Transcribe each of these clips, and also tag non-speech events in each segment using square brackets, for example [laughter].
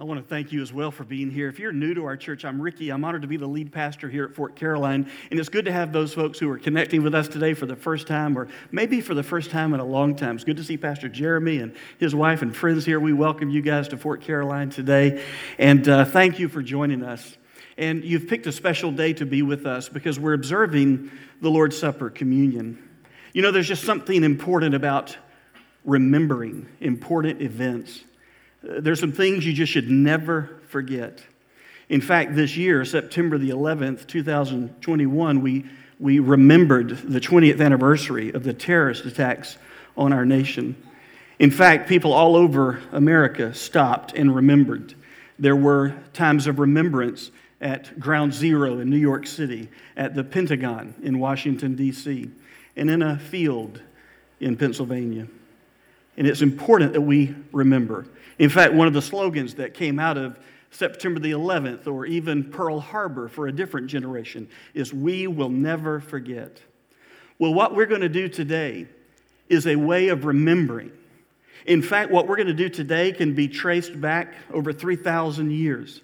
I want to thank you as well for being here. If you're new to our church, I'm Ricky. I'm honored to be the lead pastor here at Fort Caroline. And it's good to have those folks who are connecting with us today for the first time, or maybe for the first time in a long time. It's good to see Pastor Jeremy and his wife and friends here. We welcome you guys to Fort Caroline today. And uh, thank you for joining us. And you've picked a special day to be with us because we're observing the Lord's Supper, communion. You know, there's just something important about remembering important events. There's some things you just should never forget. In fact, this year, September the 11th, 2021, we, we remembered the 20th anniversary of the terrorist attacks on our nation. In fact, people all over America stopped and remembered. There were times of remembrance at Ground Zero in New York City, at the Pentagon in Washington, D.C., and in a field in Pennsylvania. And it's important that we remember. In fact, one of the slogans that came out of September the 11th or even Pearl Harbor for a different generation is We will never forget. Well, what we're going to do today is a way of remembering. In fact, what we're going to do today can be traced back over 3,000 years.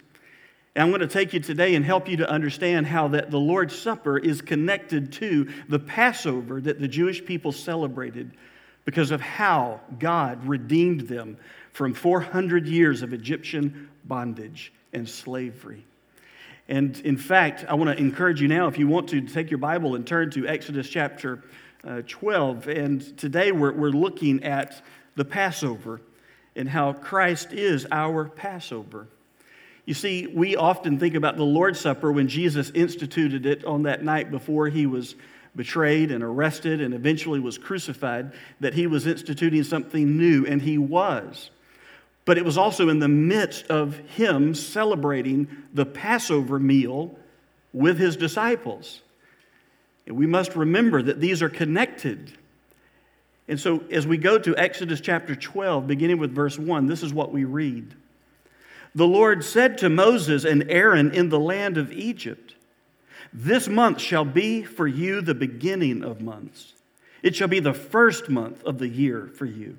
And I'm going to take you today and help you to understand how that the Lord's Supper is connected to the Passover that the Jewish people celebrated because of how God redeemed them from 400 years of Egyptian bondage and slavery. And in fact, I want to encourage you now, if you want to, take your Bible and turn to Exodus chapter uh, 12. And today we're, we're looking at the Passover and how Christ is our Passover. You see, we often think about the Lord's Supper when Jesus instituted it on that night before he was betrayed and arrested and eventually was crucified, that he was instituting something new, and he was. But it was also in the midst of him celebrating the Passover meal with his disciples. And we must remember that these are connected. And so, as we go to Exodus chapter 12, beginning with verse 1, this is what we read. The Lord said to Moses and Aaron in the land of Egypt, This month shall be for you the beginning of months. It shall be the first month of the year for you.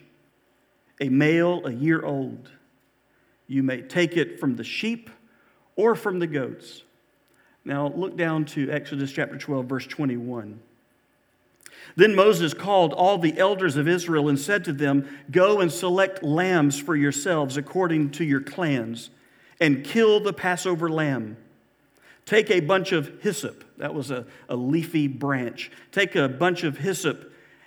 a male a year old. You may take it from the sheep or from the goats. Now look down to Exodus chapter 12, verse 21. Then Moses called all the elders of Israel and said to them, Go and select lambs for yourselves according to your clans, and kill the Passover lamb. Take a bunch of hyssop, that was a, a leafy branch. Take a bunch of hyssop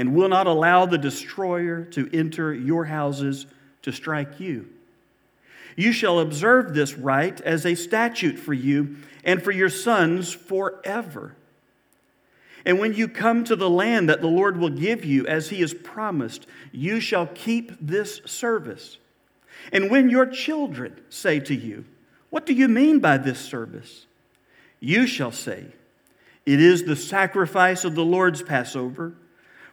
and will not allow the destroyer to enter your houses to strike you. You shall observe this rite as a statute for you and for your sons forever. And when you come to the land that the Lord will give you, as he has promised, you shall keep this service. And when your children say to you, What do you mean by this service? You shall say, It is the sacrifice of the Lord's Passover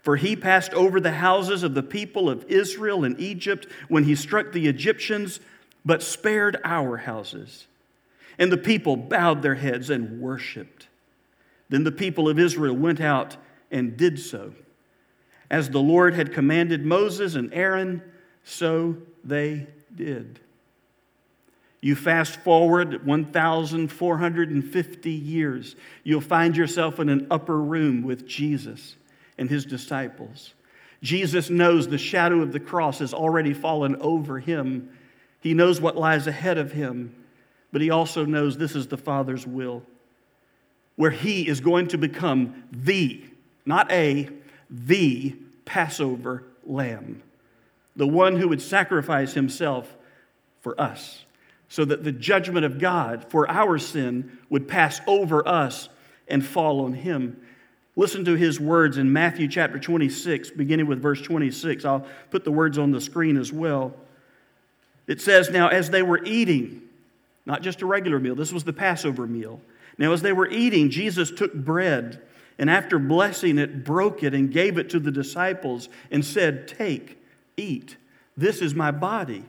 for he passed over the houses of the people of Israel and Egypt when he struck the Egyptians, but spared our houses. And the people bowed their heads and worshiped. Then the people of Israel went out and did so. As the Lord had commanded Moses and Aaron, so they did. You fast forward 1,450 years, you'll find yourself in an upper room with Jesus and his disciples. Jesus knows the shadow of the cross has already fallen over him. He knows what lies ahead of him. but he also knows this is the Father's will, where he is going to become the, not a, the Passover lamb, the one who would sacrifice himself for us, so that the judgment of God for our sin would pass over us and fall on him. Listen to his words in Matthew chapter 26, beginning with verse 26. I'll put the words on the screen as well. It says, Now, as they were eating, not just a regular meal, this was the Passover meal. Now, as they were eating, Jesus took bread and after blessing it, broke it and gave it to the disciples and said, Take, eat, this is my body.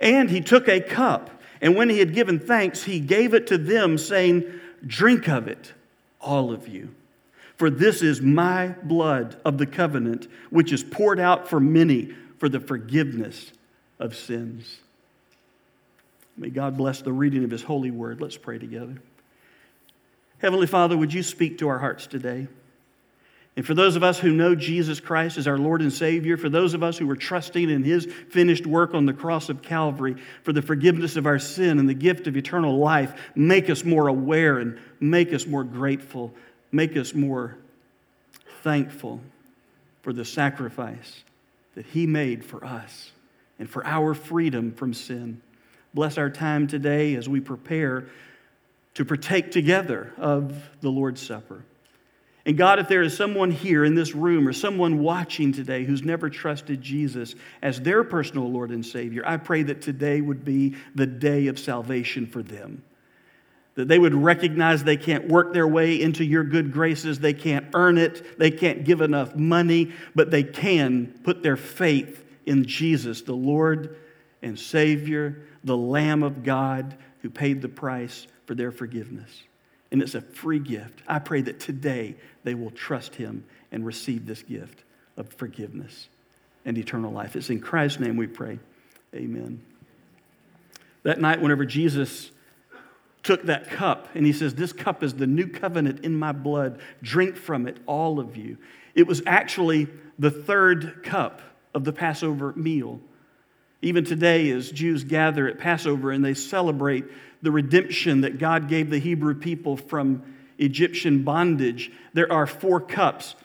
And he took a cup, and when he had given thanks, he gave it to them, saying, Drink of it, all of you. For this is my blood of the covenant, which is poured out for many for the forgiveness of sins. May God bless the reading of his holy word. Let's pray together. Heavenly Father, would you speak to our hearts today? And for those of us who know Jesus Christ as our Lord and Savior, for those of us who are trusting in His finished work on the cross of Calvary for the forgiveness of our sin and the gift of eternal life, make us more aware and make us more grateful, make us more thankful for the sacrifice that He made for us and for our freedom from sin. Bless our time today as we prepare to partake together of the Lord's Supper. And God, if there is someone here in this room or someone watching today who's never trusted Jesus as their personal Lord and Savior, I pray that today would be the day of salvation for them. That they would recognize they can't work their way into your good graces, they can't earn it, they can't give enough money, but they can put their faith in Jesus, the Lord and Savior, the Lamb of God who paid the price for their forgiveness. And it's a free gift. I pray that today they will trust him and receive this gift of forgiveness and eternal life. It's in Christ's name we pray. Amen. That night, whenever Jesus took that cup and he says, This cup is the new covenant in my blood. Drink from it, all of you. It was actually the third cup of the Passover meal. Even today, as Jews gather at Passover and they celebrate the redemption that God gave the Hebrew people from Egyptian bondage, there are four cups.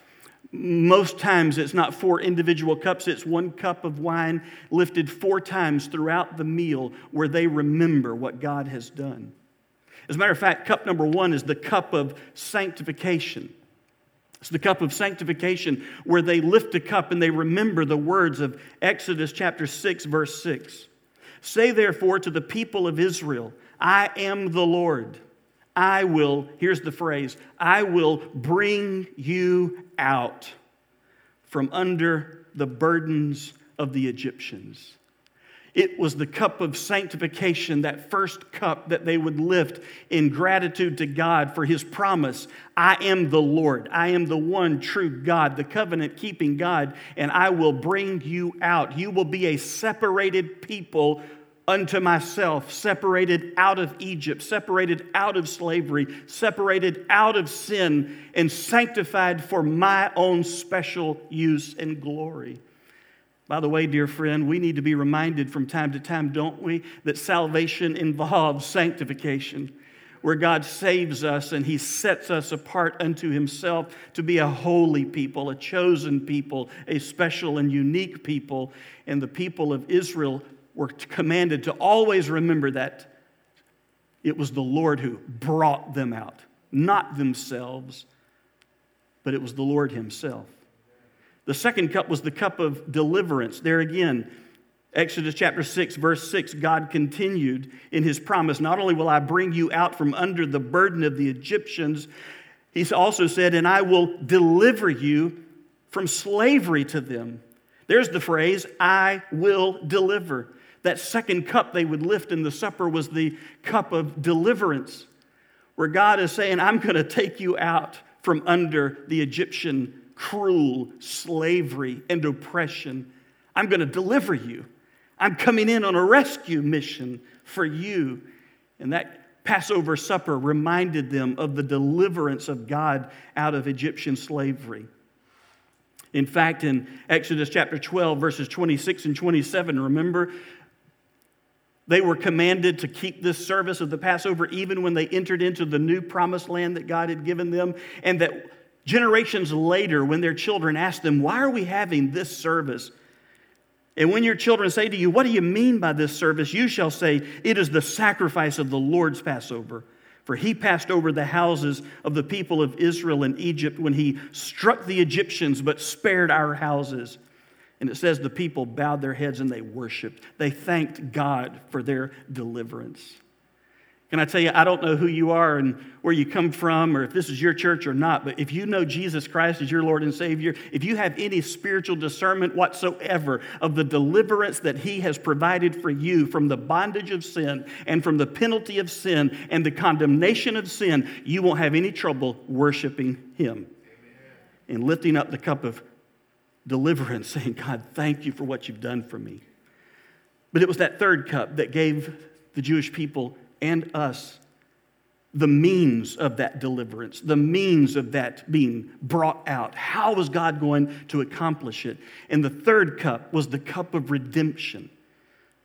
Most times it's not four individual cups, it's one cup of wine lifted four times throughout the meal where they remember what God has done. As a matter of fact, cup number one is the cup of sanctification. It's the cup of sanctification where they lift a cup and they remember the words of Exodus chapter 6, verse 6. Say therefore to the people of Israel, I am the Lord. I will, here's the phrase, I will bring you out from under the burdens of the Egyptians. It was the cup of sanctification, that first cup that they would lift in gratitude to God for his promise I am the Lord. I am the one true God, the covenant keeping God, and I will bring you out. You will be a separated people unto myself, separated out of Egypt, separated out of slavery, separated out of sin, and sanctified for my own special use and glory. By the way, dear friend, we need to be reminded from time to time, don't we, that salvation involves sanctification, where God saves us and He sets us apart unto Himself to be a holy people, a chosen people, a special and unique people. And the people of Israel were commanded to always remember that it was the Lord who brought them out, not themselves, but it was the Lord Himself. The second cup was the cup of deliverance. There again, Exodus chapter 6, verse 6, God continued in His promise Not only will I bring you out from under the burden of the Egyptians, He also said, And I will deliver you from slavery to them. There's the phrase, I will deliver. That second cup they would lift in the supper was the cup of deliverance, where God is saying, I'm going to take you out from under the Egyptian cruel slavery and oppression. I'm going to deliver you. I'm coming in on a rescue mission for you. And that Passover supper reminded them of the deliverance of God out of Egyptian slavery. In fact, in Exodus chapter 12, verses 26 and 27, remember They were commanded to keep this service of the Passover even when they entered into the new promised land that God had given them. And that generations later, when their children ask them, Why are we having this service? And when your children say to you, What do you mean by this service? you shall say, It is the sacrifice of the Lord's Passover. For he passed over the houses of the people of Israel in Egypt when he struck the Egyptians, but spared our houses. And it says the people bowed their heads and they worshiped. They thanked God for their deliverance. Can I tell you, I don't know who you are and where you come from or if this is your church or not, but if you know Jesus Christ as your Lord and Savior, if you have any spiritual discernment whatsoever of the deliverance that He has provided for you from the bondage of sin and from the penalty of sin and the condemnation of sin, you won't have any trouble worshiping Him and lifting up the cup of deliverance, [laughs] saying, God, thank you for what you've done for me. But it was that third cup that gave the Jewish people and us the means of that deliverance, the means of that being brought out. How was God going to accomplish it? And the third cup was the cup of redemption.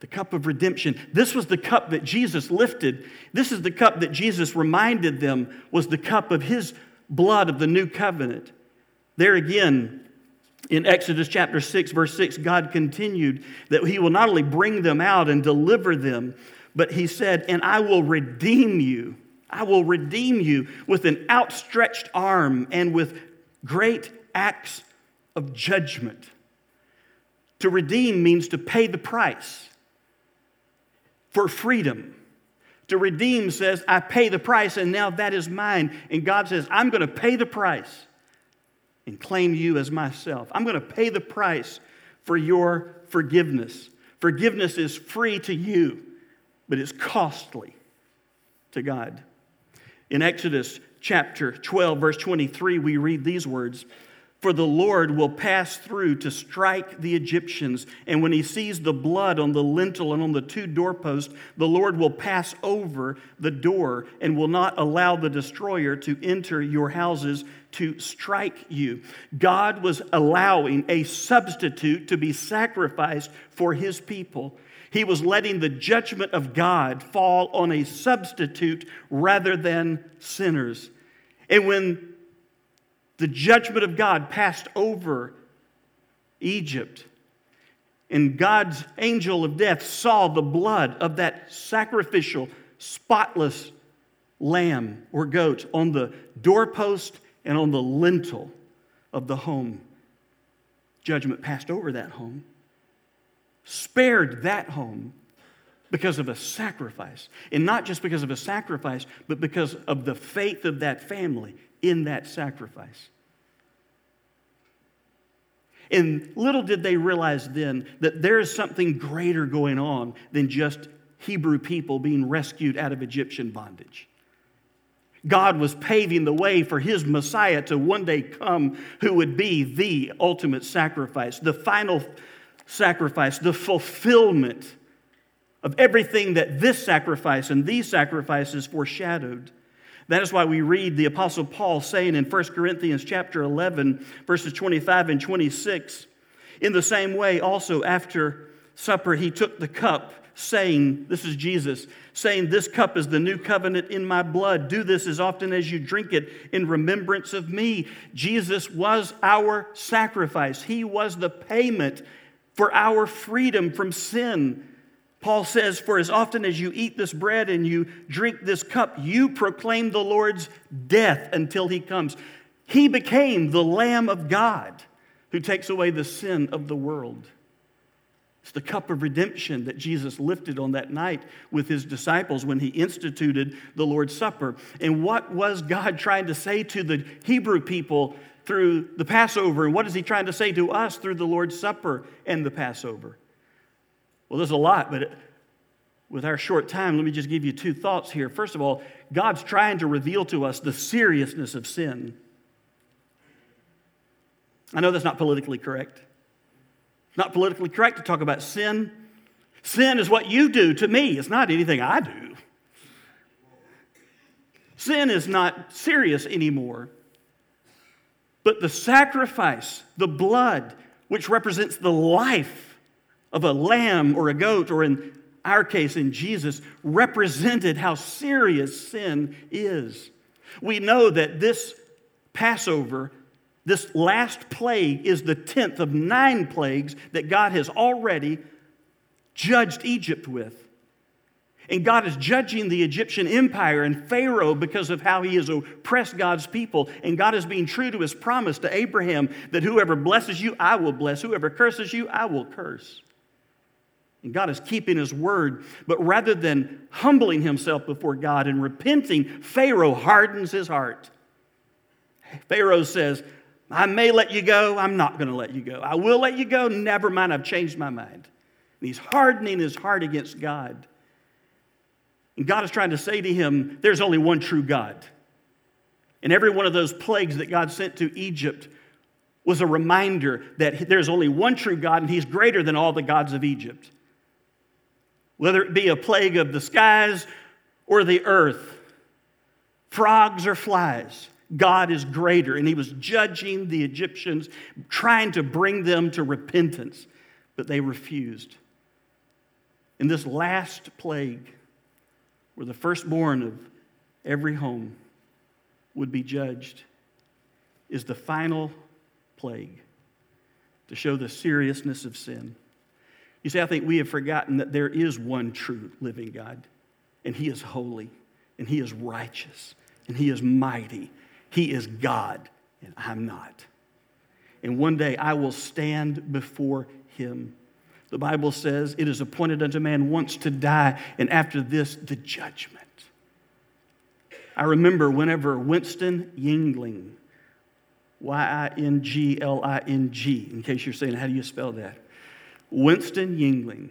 The cup of redemption. This was the cup that Jesus lifted. This is the cup that Jesus reminded them was the cup of his blood of the new covenant. There again, in Exodus chapter 6, verse 6, God continued that He will not only bring them out and deliver them, but He said, And I will redeem you. I will redeem you with an outstretched arm and with great acts of judgment. To redeem means to pay the price for freedom. To redeem says, I pay the price and now that is mine. And God says, I'm going to pay the price and claim you as myself. I'm going to pay the price for your forgiveness. Forgiveness is free to you, but it's costly to God. In Exodus chapter 12, verse 23, we read these words for the Lord will pass through to strike the Egyptians. And when he sees the blood on the lintel and on the two doorposts, the Lord will pass over the door and will not allow the destroyer to enter your houses to strike you. God was allowing a substitute to be sacrificed for his people. He was letting the judgment of God fall on a substitute rather than sinners. And when the judgment of God passed over Egypt. And God's angel of death saw the blood of that sacrificial, spotless lamb or goat on the doorpost and on the lintel of the home. Judgment passed over that home, spared that home because of a sacrifice. And not just because of a sacrifice, but because of the faith of that family in that sacrifice. And little did they realize then that there is something greater going on than just Hebrew people being rescued out of Egyptian bondage. God was paving the way for his Messiah to one day come, who would be the ultimate sacrifice, the final sacrifice, the fulfillment of everything that this sacrifice and these sacrifices foreshadowed. That is why we read the apostle Paul saying in 1 Corinthians chapter 11 verses 25 and 26, in the same way also after supper he took the cup saying, this is Jesus, saying, This cup is the new covenant in my blood. Do this as often as you drink it in remembrance of me. Jesus was our sacrifice, He was the payment for our freedom from sin. Paul says, For as often as you eat this bread and you drink this cup, you proclaim the Lord's death until he comes. He became the Lamb of God who takes away the sin of the world. It's the cup of redemption that Jesus lifted on that night with his disciples when he instituted the Lord's Supper. And what was God trying to say to the Hebrew people through the Passover? And what is he trying to say to us through the Lord's Supper and the Passover? Well, there's a lot, but with our short time, let me just give you two thoughts here. First of all, God's trying to reveal to us the seriousness of sin. I know that's not politically correct. Not politically correct to talk about sin. Sin is what you do to me, it's not anything I do. Sin is not serious anymore. But the sacrifice, the blood, which represents the life of a lamb or a goat, or in our case in Jesus, represented how serious sin is. We know that this Passover, this last plague, is the 10th of nine plagues that God has already judged Egypt with. And God is judging the Egyptian empire and Pharaoh because of how he has oppressed God's people. And God is being true to his promise to Abraham that whoever blesses you, I will bless. Whoever curses you, I will curse. And God is keeping his word. But rather than humbling himself before God and repenting, Pharaoh hardens his heart. Pharaoh says, I may let you go, I'm not going to let you go. I will let you go, never mind, I've changed my mind. And he's hardening his heart against God. And God is trying to say to him, there's only one true God. And every one of those plagues that God sent to Egypt was a reminder that there's only one true God and he's greater than all the gods of Egypt. Whether it be a plague of the skies or the earth, frogs or flies, God is greater. And he was judging the Egyptians, trying to bring them to repentance, but they refused. In this last plague, where the firstborn of every home would be judged, is the final plague to show the seriousness of sin. You see, I think we have forgotten that there is one true living God, and He is holy, and He is righteous, and He is mighty. He is God, and I'm not. And one day I will stand before Him the Bible says it is appointed unto man once to die, and after this, the judgment. I remember whenever Winston Yingling, Y I N G L I N G, in case you're saying, how do you spell that? Winston Yingling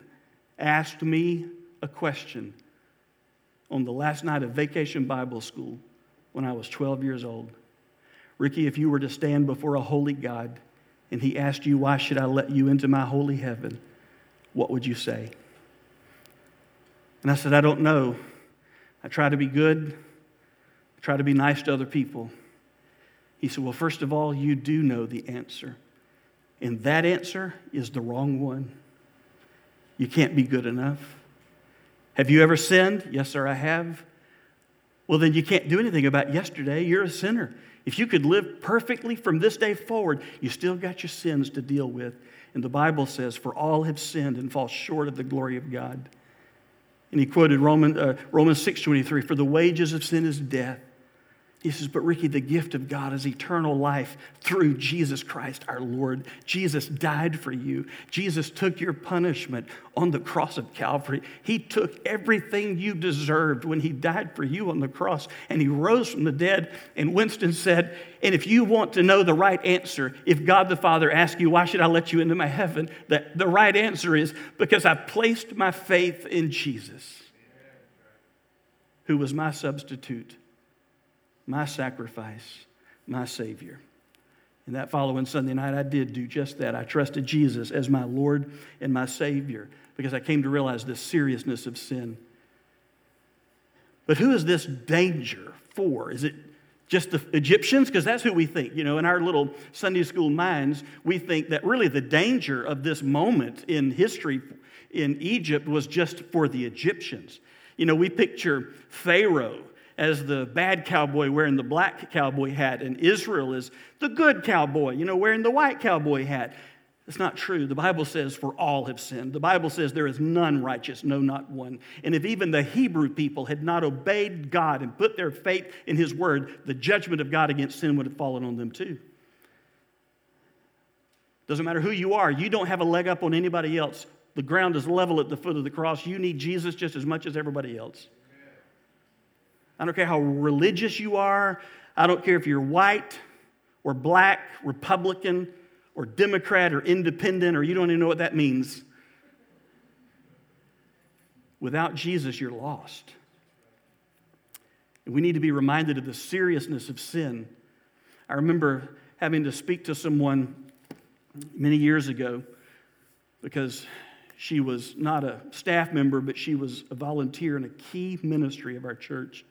asked me a question on the last night of vacation Bible school when I was 12 years old. Ricky, if you were to stand before a holy God and he asked you, Why should I let you into my holy heaven? What would you say? And I said, I don't know. I try to be good, I try to be nice to other people. He said, Well, first of all, you do know the answer. And that answer is the wrong one. You can't be good enough. Have you ever sinned? Yes, sir, I have. Well, then you can't do anything about yesterday. You're a sinner. If you could live perfectly from this day forward, you still got your sins to deal with. And the Bible says, For all have sinned and fall short of the glory of God. And he quoted Roman, uh, Romans 6.23, For the wages of sin is death. He says, But Ricky, the gift of God is eternal life through Jesus Christ our Lord. Jesus died for you. Jesus took your punishment on the cross of Calvary. He took everything you deserved when He died for you on the cross, and He rose from the dead. And Winston said, And if you want to know the right answer, if God the Father asks you, Why should I let you into my heaven? The, the right answer is, Because I placed my faith in Jesus, who was my substitute my sacrifice, my Savior. And that following Sunday night, I did do just that. I trusted Jesus as my Lord and my Savior because I came to realize the seriousness of sin. But who is this danger for? Is it just the Egyptians? Because that's who we think. You know, in our little Sunday school minds, we think that really the danger of this moment in history in Egypt was just for the Egyptians. You know, we picture Pharaoh as the bad cowboy wearing the black cowboy hat, and Israel is the good cowboy, you know, wearing the white cowboy hat. It's not true. The Bible says, For all have sinned. The Bible says, There is none righteous, no, not one. And if even the Hebrew people had not obeyed God and put their faith in His word, the judgment of God against sin would have fallen on them too. Doesn't matter who you are, you don't have a leg up on anybody else. The ground is level at the foot of the cross. You need Jesus just as much as everybody else. I don't care how religious you are. I don't care if you're white or black, Republican or Democrat or independent, or you don't even know what that means. Without Jesus, you're lost. And we need to be reminded of the seriousness of sin. I remember having to speak to someone many years ago because she was not a staff member, but she was a volunteer in a key ministry of our church.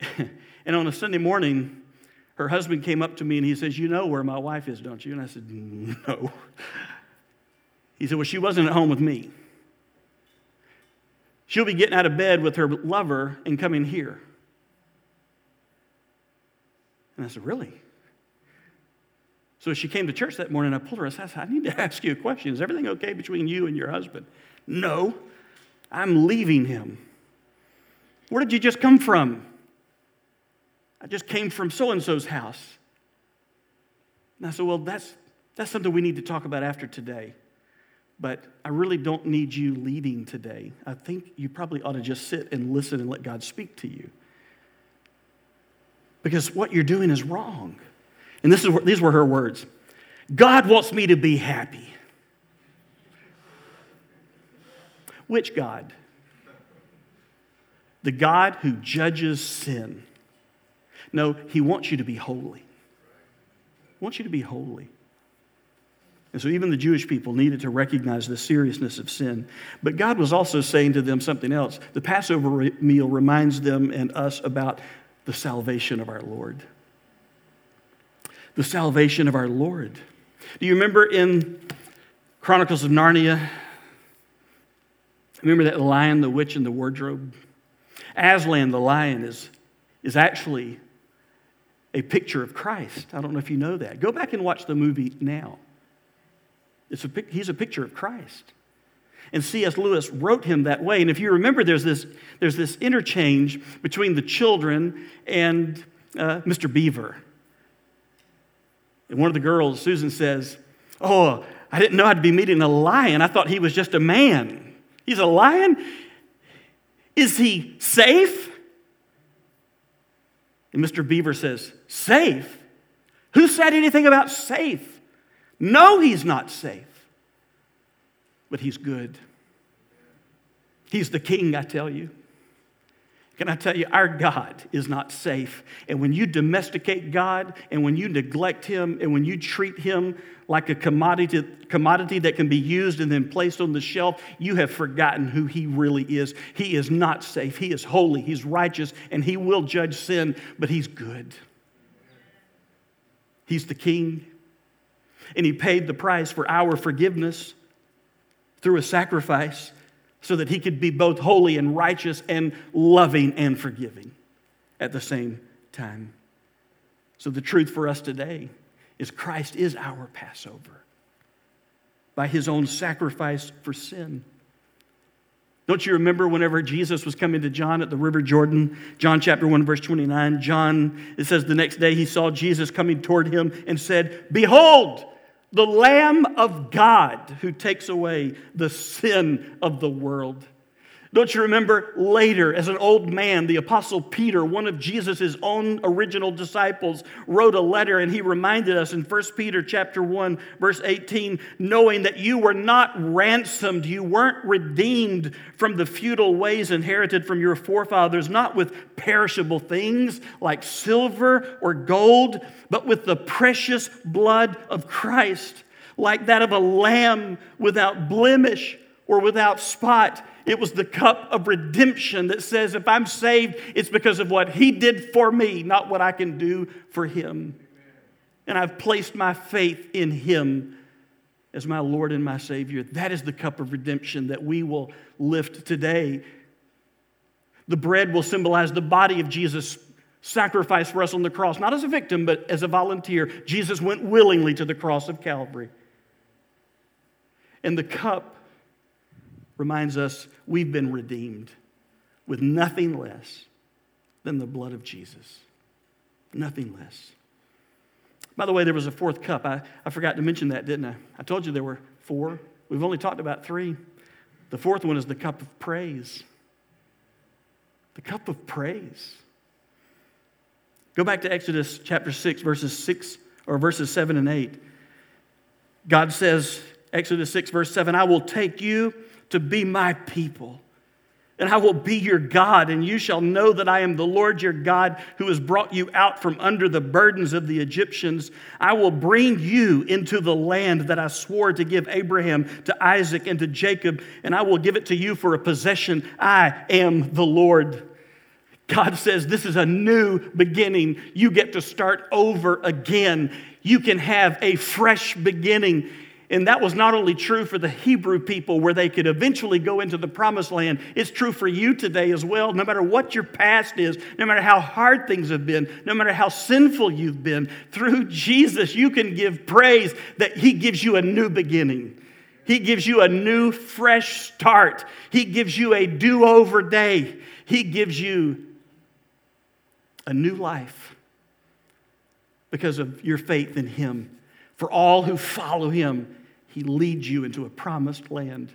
[laughs] and on a Sunday morning, her husband came up to me and he says, You know where my wife is, don't you? And I said, No. He said, Well, she wasn't at home with me. she'll be getting out of bed with her lover and coming here. And I said, Really? So she came to church that morning, I pulled her aside. I said, I need to [laughs] ask you a question. Is everything okay between you and your husband? No, I'm leaving him. Where did you just come from? I just came from so and so's house. And I said, Well, that's, that's something we need to talk about after today. But I really don't need you leading today. I think you probably ought to just sit and listen and let God speak to you. Because what you're doing is wrong. And this is, these were her words God wants me to be happy. Which God? The God who judges sin. No, He wants you to be holy. He wants you to be holy. And so even the Jewish people needed to recognize the seriousness of sin. But God was also saying to them something else. The Passover meal reminds them and us about the salvation of our Lord. The salvation of our Lord. Do you remember in Chronicles of Narnia? Remember that lion, the witch, and the wardrobe? Aslan, the lion, is, is actually a picture of Christ. I don't know if you know that. Go back and watch the movie now. It's a, he's a picture of Christ. And C.S. Lewis wrote him that way. And if you remember, there's this, there's this interchange between the children and uh, Mr. Beaver. And one of the girls, Susan, says, Oh, I didn't know I'd be meeting a lion. I thought he was just a man. He's a lion? Is he safe? And Mr. Beaver says, Safe? Who said anything about safe? No, he's not safe, but he's good. He's the king, I tell you. Can I tell you, our God is not safe. And when you domesticate God, and when you neglect Him, and when you treat Him like a commodity, commodity that can be used and then placed on the shelf, you have forgotten who He really is. He is not safe. He is holy, He's righteous, and He will judge sin, but He's good. He's the King, and He paid the price for our forgiveness through a sacrifice so that He could be both holy and righteous and loving and forgiving at the same time. So, the truth for us today is Christ is our Passover by His own sacrifice for sin. Don't you remember whenever Jesus was coming to John at the River Jordan? John chapter 1, verse 29. John, it says, the next day he saw Jesus coming toward him and said, Behold, the Lamb of God who takes away the sin of the world. Don't you remember later, as an old man, the Apostle Peter, one of Jesus' own original disciples, wrote a letter and he reminded us in 1 Peter chapter 1, verse 18, knowing that you were not ransomed, you weren't redeemed from the futile ways inherited from your forefathers, not with perishable things like silver or gold, but with the precious blood of Christ, like that of a lamb without blemish or without spot it was the cup of redemption that says, if I'm saved, it's because of what He did for me, not what I can do for Him. And I've placed my faith in Him as my Lord and my Savior. That is the cup of redemption that we will lift today. The bread will symbolize the body of Jesus sacrificed for us on the cross, not as a victim, but as a volunteer. Jesus went willingly to the cross of Calvary. And the cup reminds us we've been redeemed with nothing less than the blood of Jesus. Nothing less. By the way, there was a fourth cup. I, I forgot to mention that, didn't I? I told you there were four. We've only talked about three. The fourth one is the cup of praise. The cup of praise. Go back to Exodus chapter 6, verses 6 or verses 7 and 8. God says, Exodus 6, verse 7, I will take you to be my people. And I will be your God, and you shall know that I am the Lord your God who has brought you out from under the burdens of the Egyptians. I will bring you into the land that I swore to give Abraham, to Isaac, and to Jacob, and I will give it to you for a possession. I am the Lord. God says this is a new beginning. You get to start over again. You can have a fresh beginning And that was not only true for the Hebrew people where they could eventually go into the promised land, it's true for you today as well. No matter what your past is, no matter how hard things have been, no matter how sinful you've been, through Jesus, you can give praise that He gives you a new beginning. He gives you a new, fresh start. He gives you a do over day. He gives you a new life because of your faith in Him. For all who follow Him, he leads you into a promised land.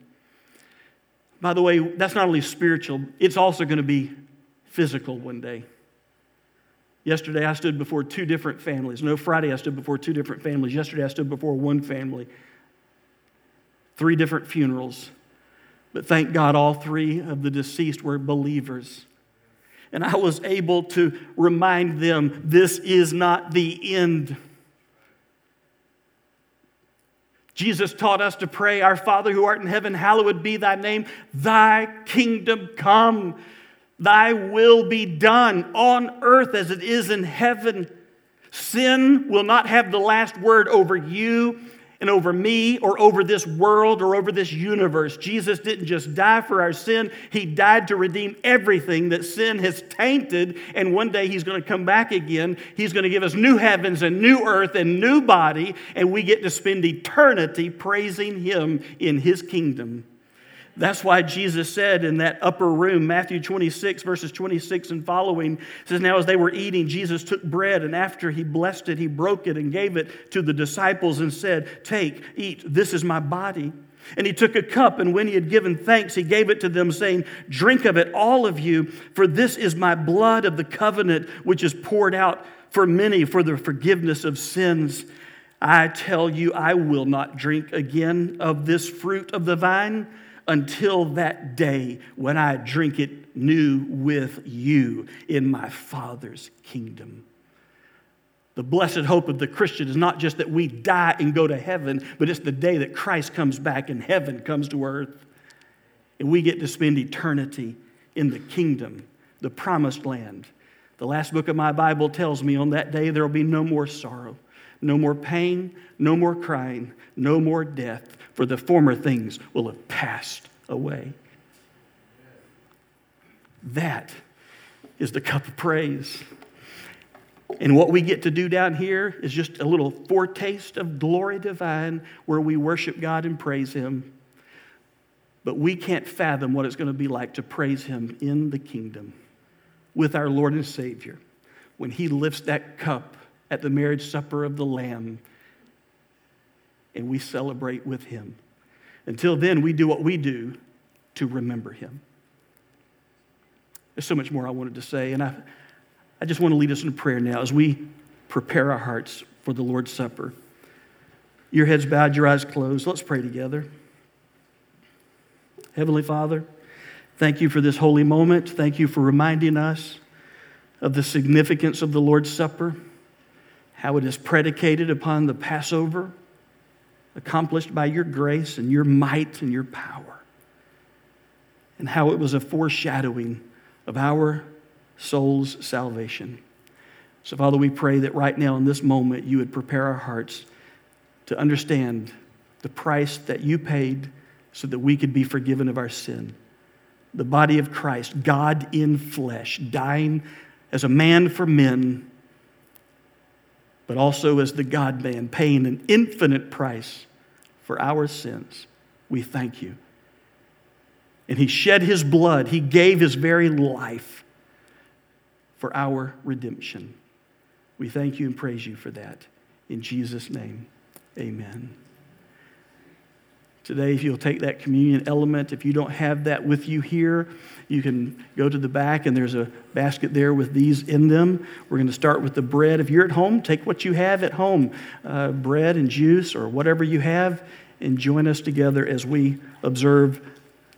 By the way, that's not only spiritual, it's also going to be physical one day. Yesterday, I stood before two different families. No, Friday, I stood before two different families. Yesterday, I stood before one family. Three different funerals. But thank God, all three of the deceased were believers. And I was able to remind them this is not the end. Jesus taught us to pray, Our Father who art in heaven, hallowed be thy name. Thy kingdom come, thy will be done on earth as it is in heaven. Sin will not have the last word over you and over me or over this world or over this universe. Jesus didn't just die for our sin, He died to redeem everything that sin has tainted. And one day He's going to come back again. He's going to give us new heavens and new earth and new body, and we get to spend eternity praising Him in His kingdom. That's why Jesus said in that upper room, Matthew 26, verses 26 and following, says, Now as they were eating, Jesus took bread, and after he blessed it, he broke it and gave it to the disciples and said, Take, eat, this is my body. And he took a cup, and when he had given thanks, he gave it to them, saying, Drink of it, all of you, for this is my blood of the covenant, which is poured out for many for the forgiveness of sins. I tell you, I will not drink again of this fruit of the vine until that day when I drink it new with you in my Father's kingdom. The blessed hope of the Christian is not just that we die and go to heaven, but it's the day that Christ comes back and heaven comes to earth. And we get to spend eternity in the kingdom, the promised land. The last book of my Bible tells me on that day there will be no more sorrow, no more pain, no more crying, no more death, for the former things will have passed away. That is the cup of praise. And what we get to do down here is just a little foretaste of glory divine where we worship God and praise Him. But we can't fathom what it's going to be like to praise Him in the kingdom with our Lord and Savior when He lifts that cup at the marriage supper of the Lamb and we celebrate with Him. Until then, we do what we do to remember him. There's so much more I wanted to say, and I, I just want to lead us in prayer now as we prepare our hearts for the Lord's Supper. Your heads bowed, your eyes closed. Let's pray together. Heavenly Father, thank you for this holy moment. Thank you for reminding us of the significance of the Lord's Supper, how it is predicated upon the Passover accomplished by your grace and your might and your power, and how it was a foreshadowing of our soul's salvation. So, Father, we pray that right now in this moment you would prepare our hearts to understand the price that you paid so that we could be forgiven of our sin. The body of Christ, God in flesh, dying as a man for men but also as the God man, paying an infinite price for our sins. We thank you. And he shed his blood, he gave his very life for our redemption. We thank you and praise you for that. In Jesus' name, amen. Today, if you'll take that communion element, if you don't have that with you here, you can go to the back and there's a basket there with these in them. We're going to start with the bread. If you're at home, take what you have at home uh, bread and juice or whatever you have and join us together as we observe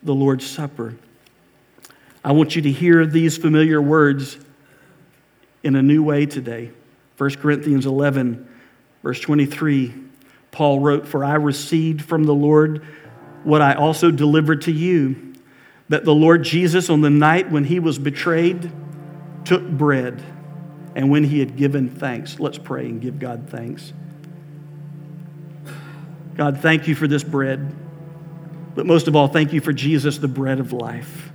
the Lord's Supper. I want you to hear these familiar words in a new way today. 1 Corinthians 11, verse 23. Paul wrote, For I received from the Lord what I also delivered to you, that the Lord Jesus, on the night when he was betrayed, took bread, and when he had given thanks, let's pray and give God thanks. God, thank you for this bread. But most of all, thank you for Jesus, the bread of life.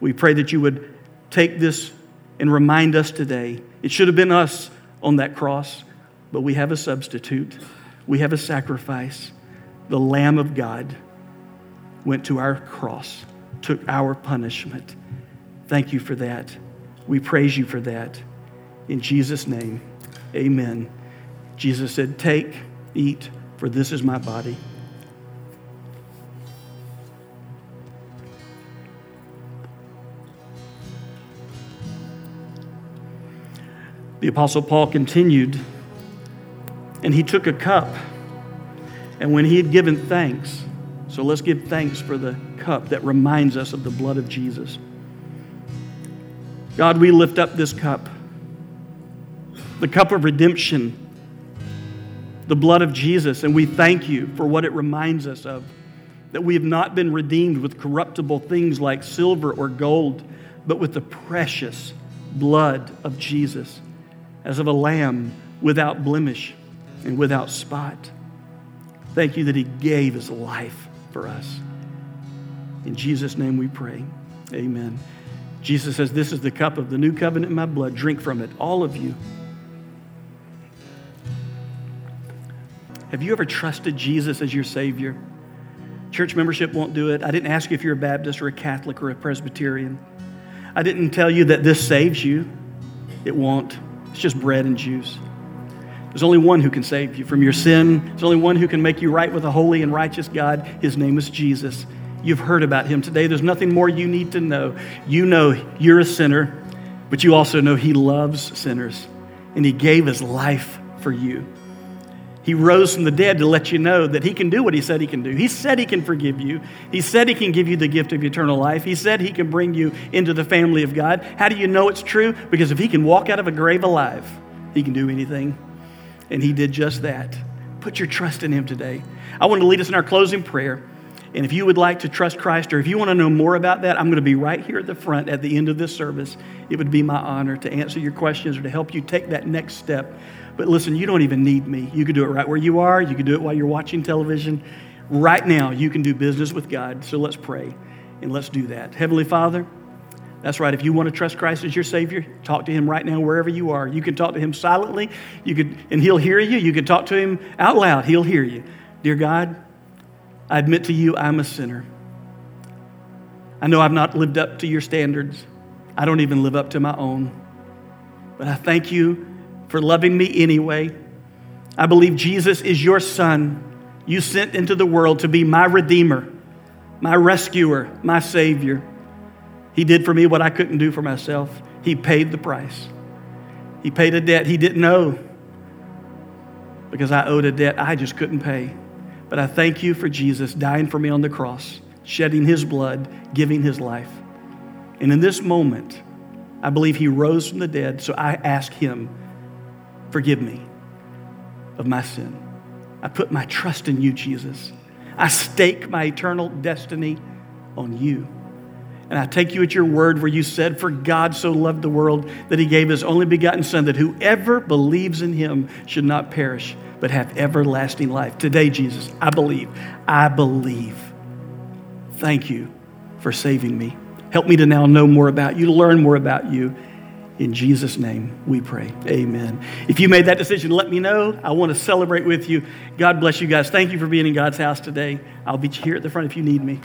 We pray that you would take this and remind us today. It should have been us on that cross, but we have a substitute. We have a sacrifice. The Lamb of God went to our cross, took our punishment. Thank you for that. We praise you for that. In Jesus' name, amen. Jesus said, Take, eat, for this is my body. The Apostle Paul continued, and he took a cup, and when he had given thanks, so let's give thanks for the cup that reminds us of the blood of Jesus. God, we lift up this cup, the cup of redemption, the blood of Jesus, and we thank you for what it reminds us of. That we have not been redeemed with corruptible things like silver or gold, but with the precious blood of Jesus as of a lamb without blemish and without spot. Thank you that He gave His life for us. In Jesus' name we pray. Amen. Jesus says, This is the cup of the new covenant in my blood. Drink from it, all of you. Have you ever trusted Jesus as your Savior? Church membership won't do it. I didn't ask you if you're a Baptist or a Catholic or a Presbyterian. I didn't tell you that this saves you. It won't. It's just bread and juice. There's only one who can save you from your sin. There's only one who can make you right with a holy and righteous God. His name is Jesus. You've heard about him today. There's nothing more you need to know. You know you're a sinner, but you also know he loves sinners, and he gave his life for you. He rose from the dead to let you know that He can do what He said He can do. He said He can forgive you. He said He can give you the gift of eternal life. He said He can bring you into the family of God. How do you know it's true? Because if He can walk out of a grave alive, He can do anything. And He did just that. Put your trust in Him today. I want to lead us in our closing prayer. And if you would like to trust Christ or if you want to know more about that, I'm going to be right here at the front at the end of this service. It would be my honor to answer your questions or to help you take that next step but listen, you don't even need me. You can do it right where you are. You can do it while you're watching television. Right now, you can do business with God. So let's pray and let's do that. Heavenly Father, that's right. If you want to trust Christ as your Savior, talk to Him right now wherever you are. You can talk to Him silently, you could, and He'll hear you. You can talk to Him out loud, He'll hear you. Dear God, I admit to you I'm a sinner. I know I've not lived up to your standards. I don't even live up to my own. But I thank you for loving me anyway. I believe Jesus is your son, you sent into the world to be my redeemer, my rescuer, my savior. He did for me what I couldn't do for myself. He paid the price. He paid a debt he didn't know because I owed a debt I just couldn't pay. But I thank you for Jesus dying for me on the cross, shedding his blood, giving his life. And in this moment, I believe he rose from the dead, so I ask him Forgive me of my sin. I put my trust in you, Jesus. I stake my eternal destiny on you. And I take you at your word where you said, For God so loved the world that he gave his only begotten Son, that whoever believes in him should not perish, but have everlasting life. Today, Jesus, I believe. I believe. Thank you for saving me. Help me to now know more about you, to learn more about you. In Jesus' name we pray. Amen. If you made that decision, let me know. I want to celebrate with you. God bless you guys. Thank you for being in God's house today. I'll be here at the front if you need me.